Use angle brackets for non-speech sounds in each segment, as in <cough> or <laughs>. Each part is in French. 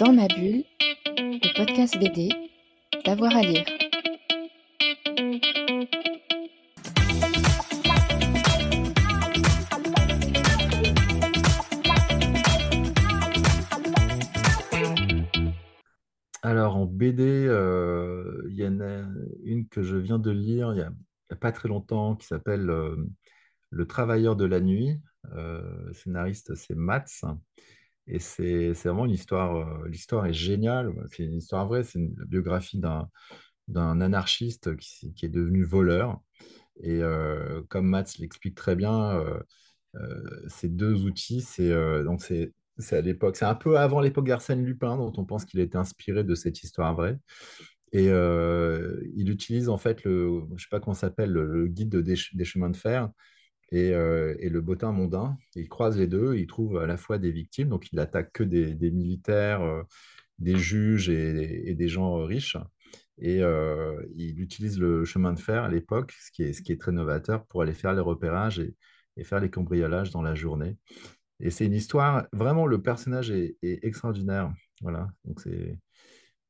Dans ma bulle, le podcast BD, d'avoir à lire. Alors en BD, euh, il y en a une que je viens de lire il n'y a, pas très longtemps qui s'appelle euh, Le Travailleur de la nuit. Euh, scénariste, c'est Mats. Et c'est vraiment une histoire, euh, l'histoire est géniale. C'est une histoire vraie, c'est une biographie d'un anarchiste qui, est devenu voleur. Et euh, comme Mats l'explique très bien, euh, ces deux outils, c'est donc à l'époque, c'est un peu avant l'époque d'Arsène Lupin, dont on pense qu'il été inspiré de cette histoire vraie. Et il utilise en fait le, je sais pas comment s'appelle, le, guide des, chemins de fer et, euh, et, le bottin mondain. Il croise les deux, il trouve à la fois des victimes, donc il attaque que des, militaires, euh, des juges et, des gens riches. Et euh, il utilise le chemin de fer à l'époque, ce, qui est, très novateur, pour aller faire les repérages et, faire les cambriolages dans la journée. Et c'est une histoire, vraiment, le personnage est, extraordinaire. Voilà, donc c'est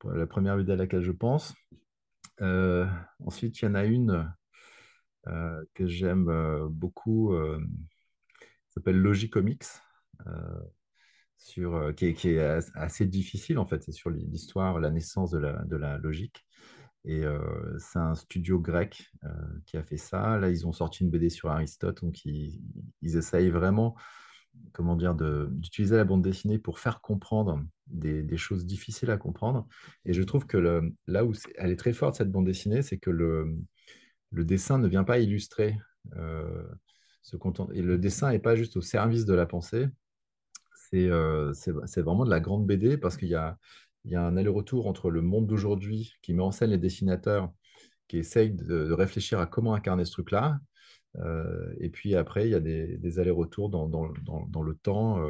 la première idée à laquelle je pense. Euh, ensuite, il y en a une euh, que j'aime euh, beaucoup, euh, s'appelle Logicomics, sur, qui est, assez difficile en fait, c'est sur l'histoire, la naissance de la, de la logique. Et euh, c'est un studio grec euh, qui a fait ça. Là, ils ont sorti une BD sur Aristote, donc ils, essayent vraiment, comment dire, d'utiliser la bande dessinée pour faire comprendre des, des, choses difficiles à comprendre. Et je trouve que le, là où elle est très forte cette bande dessinée, c'est que le, le dessin ne vient pas illustrer euh, ce content. Et le dessin n'est pas juste au service de la pensée. C'est euh, vraiment de la grande BD parce qu'il y a, un aller-retour entre le monde d'aujourd'hui qui met en scène les dessinateurs qui essayent de, réfléchir à comment incarner ce truc-là. Euh, et puis après, il y a des, allers-retours dans, le temps.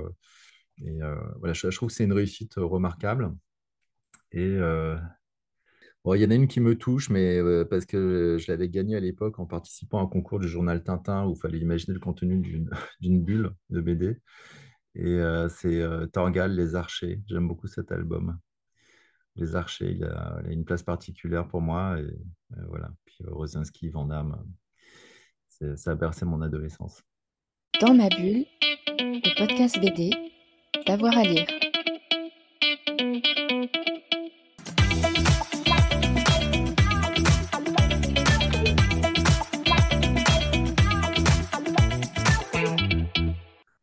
Et voilà, je, je, trouve que c'est une réussite remarquable. Et Il y en a une qui me touche, mais euh, parce que je l'avais gagnée à l'époque en participant à un concours du journal Tintin où il fallait imaginer le contenu d'une <laughs> bulle de BD. Et euh, c'est euh, Torgal, Les Archers. J'aime beaucoup cet album. Les Archers, il a, une place particulière pour moi. Et, voilà. Puis Rosinski, Van Damme, ça a bercé mon adolescence. Dans ma bulle, le podcast BD, d'avoir à lire.